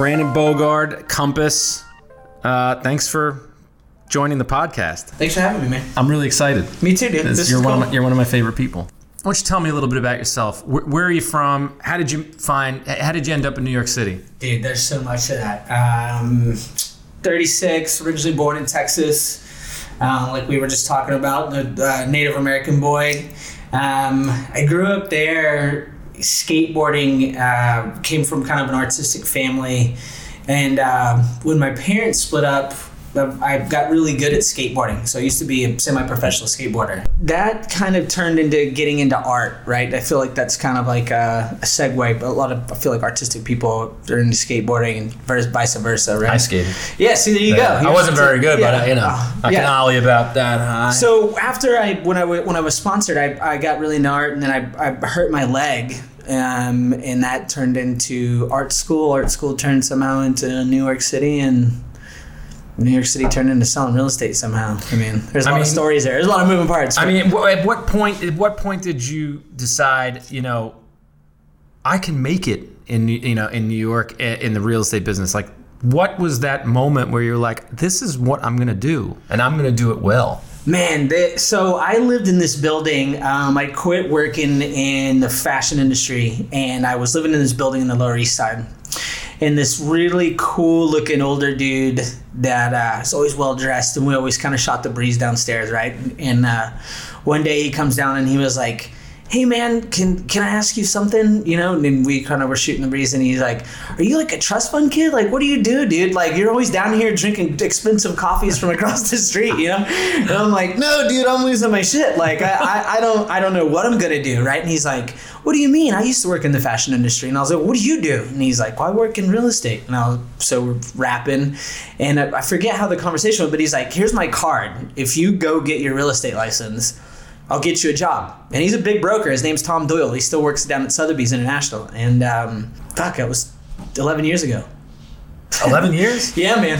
Brandon Bogard, Compass. Uh, thanks for joining the podcast. Thanks for having me, man. I'm really excited. Me too, dude. This you're one cool. of my, you're one of my favorite people. Why don't you tell me a little bit about yourself? Where, where are you from? How did you find? How did you end up in New York City? Dude, there's so much of that. Um, 36, originally born in Texas, uh, like we were just talking about, the uh, Native American boy. Um, I grew up there. Skateboarding uh, came from kind of an artistic family, and uh, when my parents split up, I got really good at skateboarding. So I used to be a semi-professional skateboarder. That kind of turned into getting into art, right? I feel like that's kind of like a, a segue. But a lot of I feel like artistic people are into skateboarding and vice vice versa, right? I skated. Yeah. See, there you go. I wasn't very good, Yeah. but uh, you know, Oh, I yeah. can ollie about that high. So after I when I when I was sponsored, I, I got really into art, and then I, I hurt my leg, um, and that turned into art school. Art school turned somehow into New York City, and New York City turned into selling real estate somehow. I mean, there's a I lot of stories there. There's a lot of moving parts. I mean, at what point? At what point did you decide? You know, I can make it in New- you know in New York in the real estate business. Like, what was that moment where you're like, this is what I'm gonna do, and I'm gonna do it well. Man, they, so I lived in this building. Um, I quit working in the fashion industry, and I was living in this building in the Lower East Side. And this really cool looking older dude that uh, is always well dressed, and we always kind of shot the breeze downstairs, right? And uh, one day he comes down and he was like, "Hey man, can can I ask you something?" You know, and we kind of were shooting the breeze, and he's like, "Are you like a trust fund kid? Like, what do you do, dude? Like, you're always down here drinking expensive coffees from across the street, you know?" And I'm like, "No, dude, I'm losing my shit. Like, I, I, I don't I don't know what I'm gonna do, right?" And he's like, "What do you mean? I used to work in the fashion industry." And I was like, "What do you do?" And he's like, "Well, I work in real estate." And I was so we're rapping, and I, I forget how the conversation went, but he's like, "Here's my card. If you go get your real estate license." I'll get you a job. And he's a big broker. His name's Tom Doyle. He still works down at Sotheby's International. And um, fuck, that was 11 years ago. Eleven years? Yeah, man.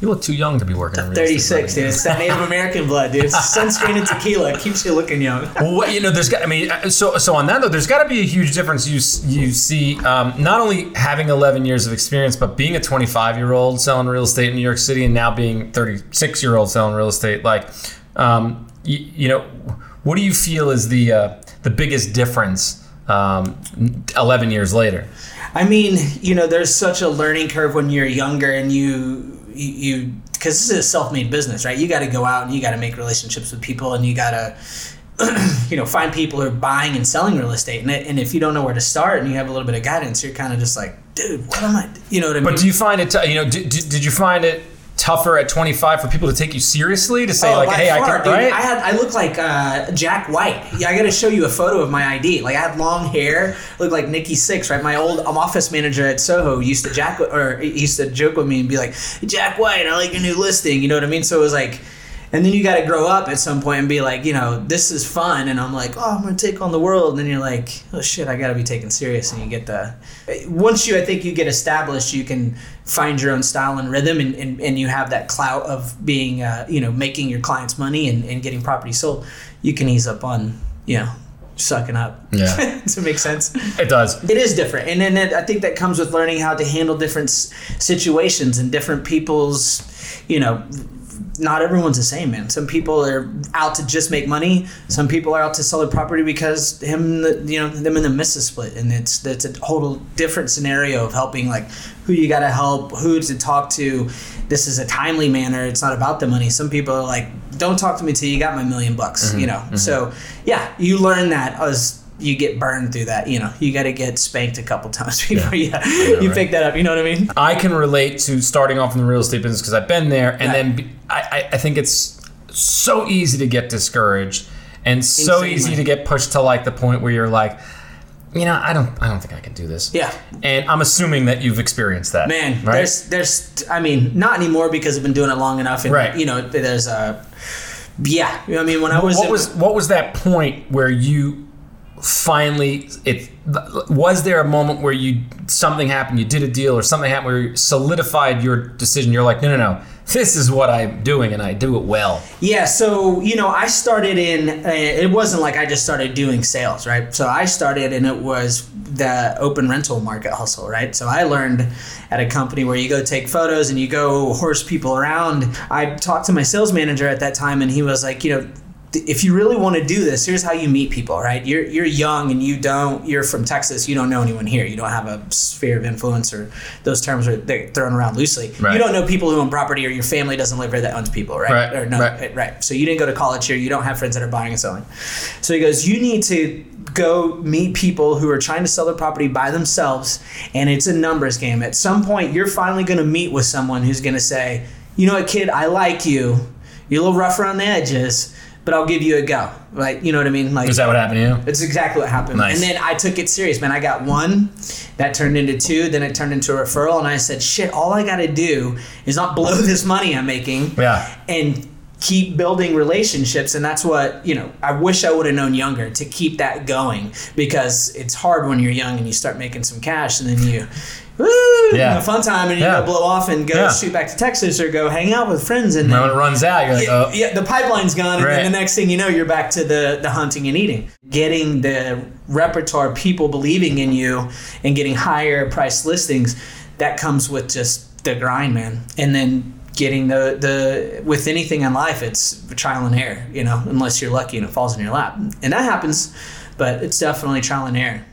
You look too young to be working. in real 36, dude. It's that Native American blood, dude. It's sunscreen and tequila. It keeps you looking young. Well, what, you know, there's got. I mean, uh, so so on that though, there's got to be a huge difference. You you see, um, not only having 11 years of experience, but being a 25 year old selling real estate in New York City, and now being 36 year old selling real estate. Like, um, you, you know, what do you feel is the uh, the biggest difference? Um, 11 years later. I mean, you know, there's such a learning curve when you're younger and you you because this is a self-made business, right? You got to go out and you got to make relationships with people and you got to you know find people who are buying and selling real estate. And, it, and if you don't know where to start and you have a little bit of guidance, you're kind of just like, dude, what am I? You know what I mean? But do you find it? T- you know, did, did did you find it tougher at 25 for people to take you seriously to say Oh, like, hey, I can, dude. right? I had I look like uh, Jack White. Yeah, I got to show you a photo of my ID. Like I had long hair, looked like Nikki Sixx, right? My old um, office manager at Soho used to jack or used to joke with me and be like, Jack White, I like your new listing. You know what I mean? So it was like. And then you got to grow up at some point and be like, you know, this is fun. And I'm like, oh, I'm going to take on the world. And then you're like, oh, shit, I got to be taken serious. And you get the. Once you, I think, you get established, you can find your own style and rhythm. And, and, and you have that clout of being, uh, you know, making your clients money and, and getting property sold. You can ease up on, you know, sucking up. Yeah. Does it make sense? it does. It is different, and then it, I think that comes with learning how to handle different s- situations and different people's, you know, not everyone's the same, man. Some people are out to just make money. Some people are out to sell their property because him, the, you know, them and the missus split, and it's that's a whole different scenario of helping, like who you got to help, who to talk to. This is a timely manner. It's not about the money. Some people are like, "Don't talk to me till you got my million bucks," mm-hmm. you know. Mm-hmm. So yeah, you learn that as you get burned through that. You know, you got to get spanked a couple times before you, you right. pick that up. You know what I mean? I can relate to starting off in the real estate business because I've been there, and Yeah. then I, I- think it's so easy to get discouraged and so Insanely. easy to get pushed to like the point where you're like, you know, I don't, I don't think I can do this. Yeah. And I'm assuming that you've experienced that, Man, Right. there's there's I mean, not anymore because I've been doing it long enough and Right. you know, there's a yeah, you know what I mean, when I was what in- was what was that point where you finally it was there a moment where you something happened you did a deal or something happened where you solidified your decision you're like no no no this is what i'm doing and i do it well Yeah, so you know, I started in. It wasn't like I just started doing sales, right? So I started, and it was the open rental market hustle, right? So I learned at a company where you go take photos and you go horse people around. I talked to my sales manager at that time, and he was like, you know. If you really want to do this, here's how you meet people, right? You're you're young and you don't. You're from Texas. You don't know anyone here. You don't have a sphere of influence, or those terms are they're thrown around loosely. Right. You don't know people who own property, or your family doesn't live here that owns people, right? Right, Or no, right. Eh, right. So you didn't go to college here. You don't have friends that are buying and selling. So he goes, you need to go meet people who are trying to sell their property by themselves, and it's a numbers game. At some point, you're finally going to meet with someone who's going to say, you know what, kid, I like you. You're a little rough around the edges, but I'll give you a go. Like, you know what I mean? Like, is that what happened to you it's exactly what happened. Nice. And then I took it serious, man. I got one, that turned into two, then it turned into a referral, and I said, shit, all I got to do is not blow this money I'm making yeah and keep building relationships. And that's what, you know, I wish I would have known younger to keep that going because it's hard when you're young and you start making some cash and then you, woo, Yeah. have a fun time and you Yeah. go blow off and go Yeah. shoot back to Texas or go hang out with friends and And then when it runs out you're like yeah, oh yeah, the pipeline's gone, and then the next thing you know, you're back to the the hunting and eating. Getting the repertoire, people believing in you, and getting higher price listings, that comes with just the grind, man. And then getting the the with anything in life, it's trial and error, you know, unless you're lucky and it falls in your lap, and that happens. But it's definitely trial and error.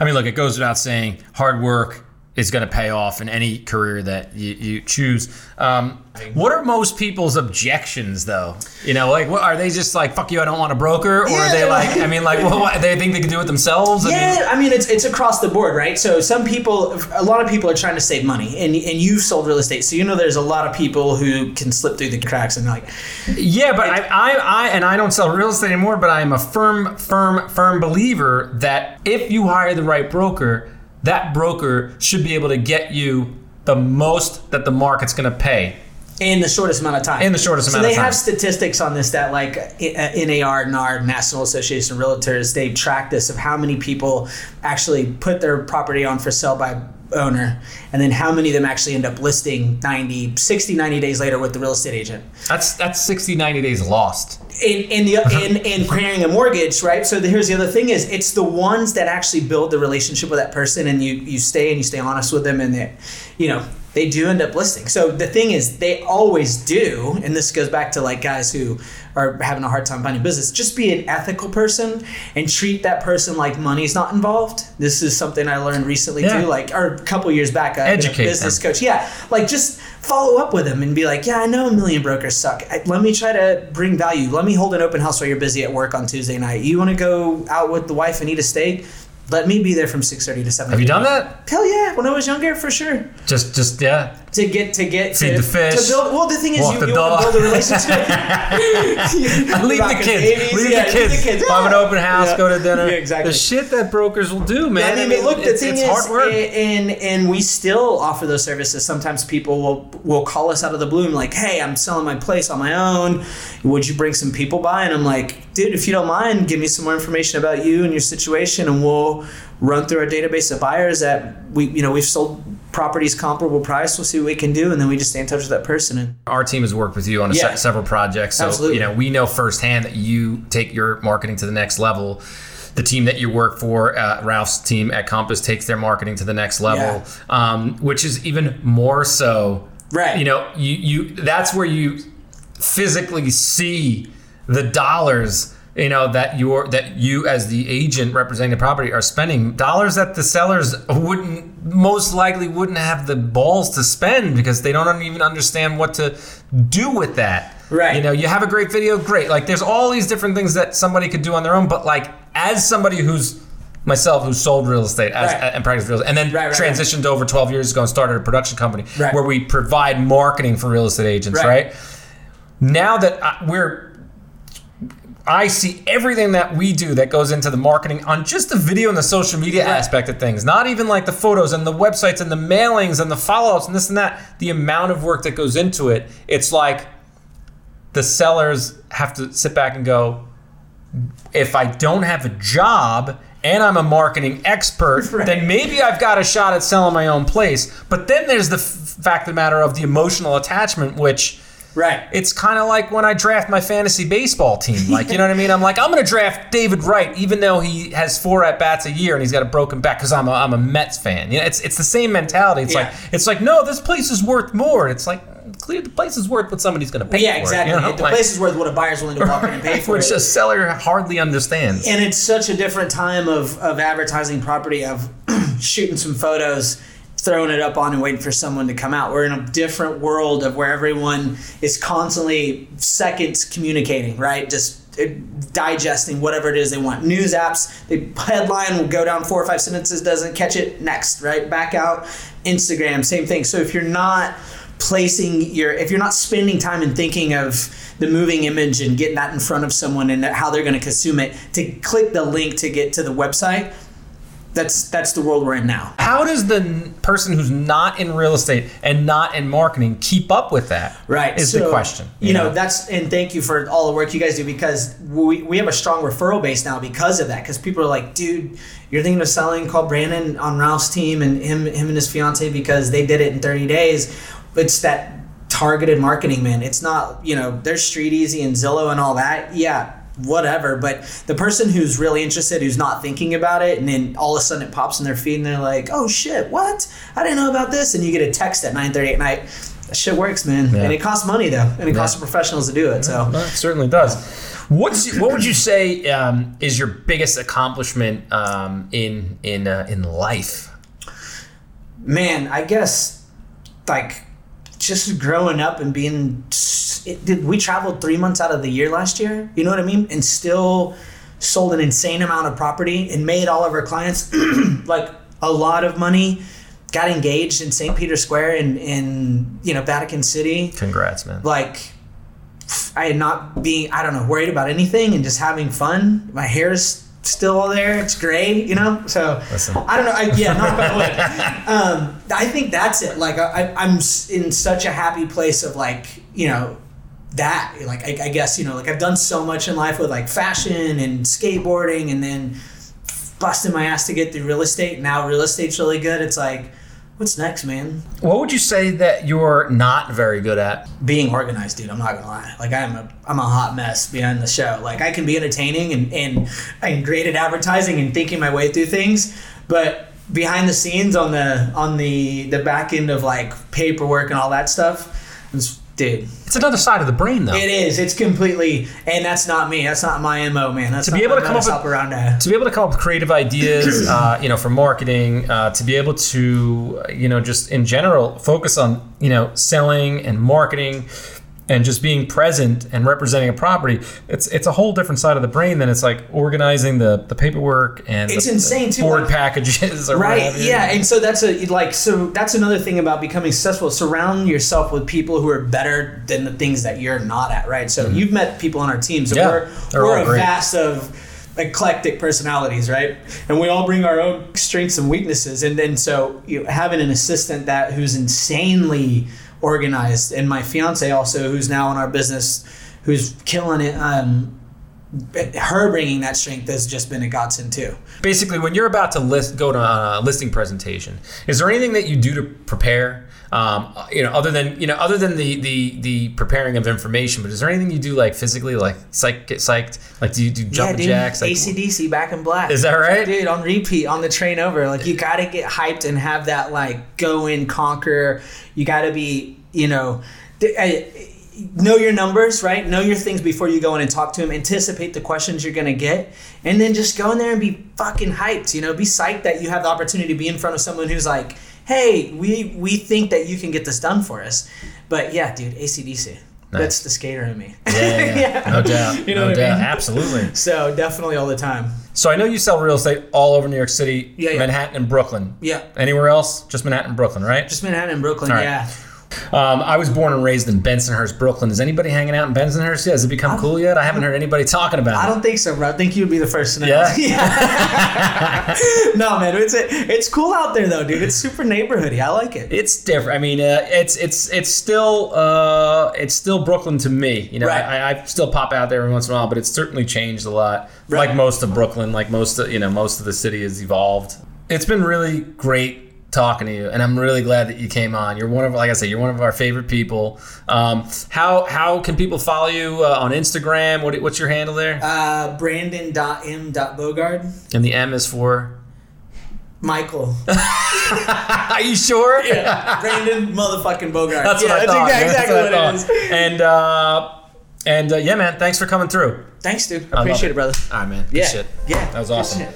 I mean, look, it goes without saying, hard work is going to pay off in any career that you, you choose. Um, what are most people's objections, though? You know, like, what are they just like, "Fuck you, I don't want a broker," or are they like, I mean, like, what, what, they think they can do it themselves? I mean, Yeah, I mean it's it's across the board, right? So some people, a lot of people are trying to save money, and and you've sold real estate, so you know there's a lot of people who can slip through the cracks and like, Yeah, but I, I, I, and I don't sell real estate anymore. But I am a firm, firm, firm believer that if you hire the right broker, that broker should be able to get you the most that the market's going to pay. in the shortest amount of time. In the shortest amount of time. So they have statistics on this that like uh, NAR, NAR, National Association of Realtors, they've tracked this of how many people actually put their property on for sale by owner and then how many of them actually end up listing 90 60 90 days later with the real estate agent That's that's 60, 90 days lost. in in the in in carrying a mortgage, right? So the, here's the other thing: is it's the ones that actually build the relationship with that person, and you you stay and you stay honest with them, and they, you know, they do end up listing. So the thing is, they always do, and this goes back to like guys who are having a hard time finding business. Just be an ethical person and treat that person like money's not involved. This is something I learned recently Yeah. too, like or a couple years back. Uh, I've a Educate business them. coach. Yeah, like just follow up with them and be like, yeah, I know a million brokers suck. Let me try to bring value. Let me hold an open house while you're busy at work on Tuesday night. You want to go out with the wife and eat a steak? Let me be there from six thirty to seven. Have you done that? Hell yeah! When I was younger, for sure. Just, just yeah. To get to get Feed to, the fish, To build, well, the thing is, walk you, the you want dog. to build a relationship. leave the Rocking kids. babies, Leave yeah, the kids. Have an Yeah. open house. Yeah. Go to dinner. Yeah, exactly. The shit that brokers will do, man. I mean, but look, the it's, thing it's is, hard work. and and we still offer those services. Sometimes people will will call us out of the blue and like, "Hey, I'm selling my place on my own. Would you bring some people by?" And I'm like, "Dude, if you don't mind, give me some more information about you and your situation, and we'll run through our database of buyers that we, you know, we've sold properties comparable price. We'll see what we can do, and then we just stay in touch with that person. And Our team has worked with you on a Yeah. se- several projects, so Absolutely. you know we know firsthand that you take your marketing to the next level. The team that you work for, uh, Ralph's team at Compass, takes their marketing to the next level, um, which is even more so. Right. You know, you you that's where you physically see the dollars you know that you're that you as the agent representing the property are spending dollars that the sellers wouldn't most likely wouldn't have the balls to spend because they don't even understand what to do with that Right. you know you have a great video great like there's all these different things that somebody could do on their own but like as somebody who's myself who sold real estate as, Right. and practiced real estate and then Right, right, transitioned over 12 years ago and started a production company where we provide marketing for real estate agents Right. right now that I, we're I see everything that we do that goes into the marketing on just the video and the social media Right. aspect of things. Not even like the photos and the websites and the mailings and the follow-ups and this and that. The amount of work that goes into it, it's like the sellers have to sit back and go, if I don't have a job and I'm a marketing expert, Right. then maybe I've got a shot at selling my own place. But then there's the f- fact of the matter of the emotional attachment, which Right. it's kind of like when I draft my fantasy baseball team. Like, you know what I mean? I'm like, I'm going to draft David Wright, even though he has four at bats a year and he's got a broken back because I'm a, I'm a Mets fan. You know, it's it's the same mentality. It's Yeah. like it's like no, this place is worth more. It's like clear the place is worth what somebody's going to pay. yeah, for it, exactly. you know? the Like, place is worth what a buyer's willing to walk in and pay for. which it. a seller hardly understands. and it's such a different time of, of advertising property of shooting some photos throwing it up on and waiting for someone to come out. We're in a different world of where everyone is constantly seconds communicating right? Just uh, digesting whatever it is they want. News apps the headline will go down four or five sentences doesn't catch it next right? Back out. Instagram same thing. So if you're not placing your if you're not spending time and thinking of the moving image and getting that in front of someone and how they're going to consume it to click the link to get to the website that's that's the world we're in now How does the person who's not in real estate and not in marketing keep up with that? right Is the question. you, know, that's and thank you for all the work you guys do because we, we have a strong referral base now because of that because people are like dude you're thinking of selling call brandon on ralph's team and him him and his fiance because they did it in 30 days it's that targeted marketing man it's not you know there's StreetEasy and zillow and all that yeah whatever but the person who's really interested who's not thinking about it and then all of a sudden it pops in their feed and they're like oh shit what i didn't know about this and you get a text at 9.30 at night that shit works man Yeah. and it costs money though and it costs professionals to do it so Well, it certainly does. What's what would you say um, is your biggest accomplishment um, in in uh, in life? man i guess like just growing up and being it, did we traveled three months out of the year last year you know what i mean and still sold an insane amount of property and made all of our clients like a lot of money got engaged in st peter square in in you know vatican city Congrats, man. like I had not being I don't know worried about anything and just having fun. My hair's still there. It's gray, you know. So Listen. I don't know. I, yeah, not by the way. Um, I think that's it. Like I, I'm in such a happy place of like you know that like I, I guess you know like I've done so much in life with like fashion and skateboarding and then busting my ass to get through real estate. Now real estate's really good. It's like. What's next, man? What would you say that you're not very good at? being organized, dude. I'm not gonna lie. Like I'm a I'm a hot mess behind the show. Like I can be entertaining and and and great at advertising and thinking my way through things, but behind the scenes on the on the the back end of like paperwork and all that stuff, it's, dude. It's another side of the brain, though. It is. It's completely, and that's not me. That's not my mo, man. That's To be able to come up with- operandi. to be able to come up with creative ideas, uh, you know, for marketing, uh, to be able to, you know, just in general focus on, you know, selling and marketing, and just being present and representing a property. It's it's a whole different side of the brain than it's like organizing the the paperwork and It's the, insane, the too, board like- packages. Or Right. Yeah. And so that's a like so that's another thing about becoming successful. Surround yourself with people who are better than the things that you're not at. Right. So you've met people on our team. So Mm-hmm. Yeah, we're we're a great. vast of eclectic personalities, right? And we all bring our own strengths and weaknesses. And then so you know, having an assistant that who's insanely organized, and my fiance also, who's now in our business, who's killing it. Um, her bringing that strength has just been a godsend too. Basically, when you're about to list, go to a listing presentation, is there anything that you do to prepare? Um, you know, other than you know, other than the, the the preparing of information, but is there anything you do like physically, like psych, get psyched? Like, do you do jumping jacks? Like, AC/DC back in black. is that right? Dude, on repeat on the train over. Like you gotta get hyped and have that like go in, conquer. You gotta be, you know, th- uh, know your numbers, right? Know your things before you go in and talk to them. Anticipate the questions you're gonna get, and then just go in there and be fucking hyped. You know, be psyched that you have the opportunity to be in front of someone who's like, hey, we we think that you can get this done for us. But yeah, dude, AC/DC. That's the skater in me. Yeah, yeah, yeah. no doubt, You know no what I mean? absolutely. So definitely all the time. So I know you sell real estate all over New York City, Yeah, yeah. Manhattan, and Brooklyn. Yeah. Anywhere else? Just Manhattan, and Brooklyn, right? Just Manhattan and Brooklyn, right. yeah. Um, I was born and raised in Bensonhurst, Brooklyn. Is anybody hanging out in Bensonhurst yet? Has it become cool yet? I haven't heard anybody talking about it. I don't think so, bro. I think you would be the first to know. Yeah? Yeah. no, man, it's it's cool out there though, dude. It's super neighborhoody. I like it. It's different. I mean, uh, it's it's it's still uh, it's still Brooklyn to me. You know, Right. I, I still pop out there every once in a while, but it's certainly changed a lot. Right. Like most of Brooklyn, like most of you know, most of the city has evolved. It's been really great talking to you, and I'm really glad that you came on. You're one of, like I said, you're one of our favorite people. Um, how how can people follow you uh, on Instagram? What, what's your handle there? Uh, Brandon.m.bogard. And the M is for. Michael. Are you sure? Yeah, Brandon motherfucking Bogard. That's yeah, what I that's thought. man. exactly That's what, I it is. And uh, and uh, yeah, man, thanks for coming through. Thanks, dude. love Appreciate it. it, brother. All right, man. Good Yeah. shit. Yeah. That was awesome.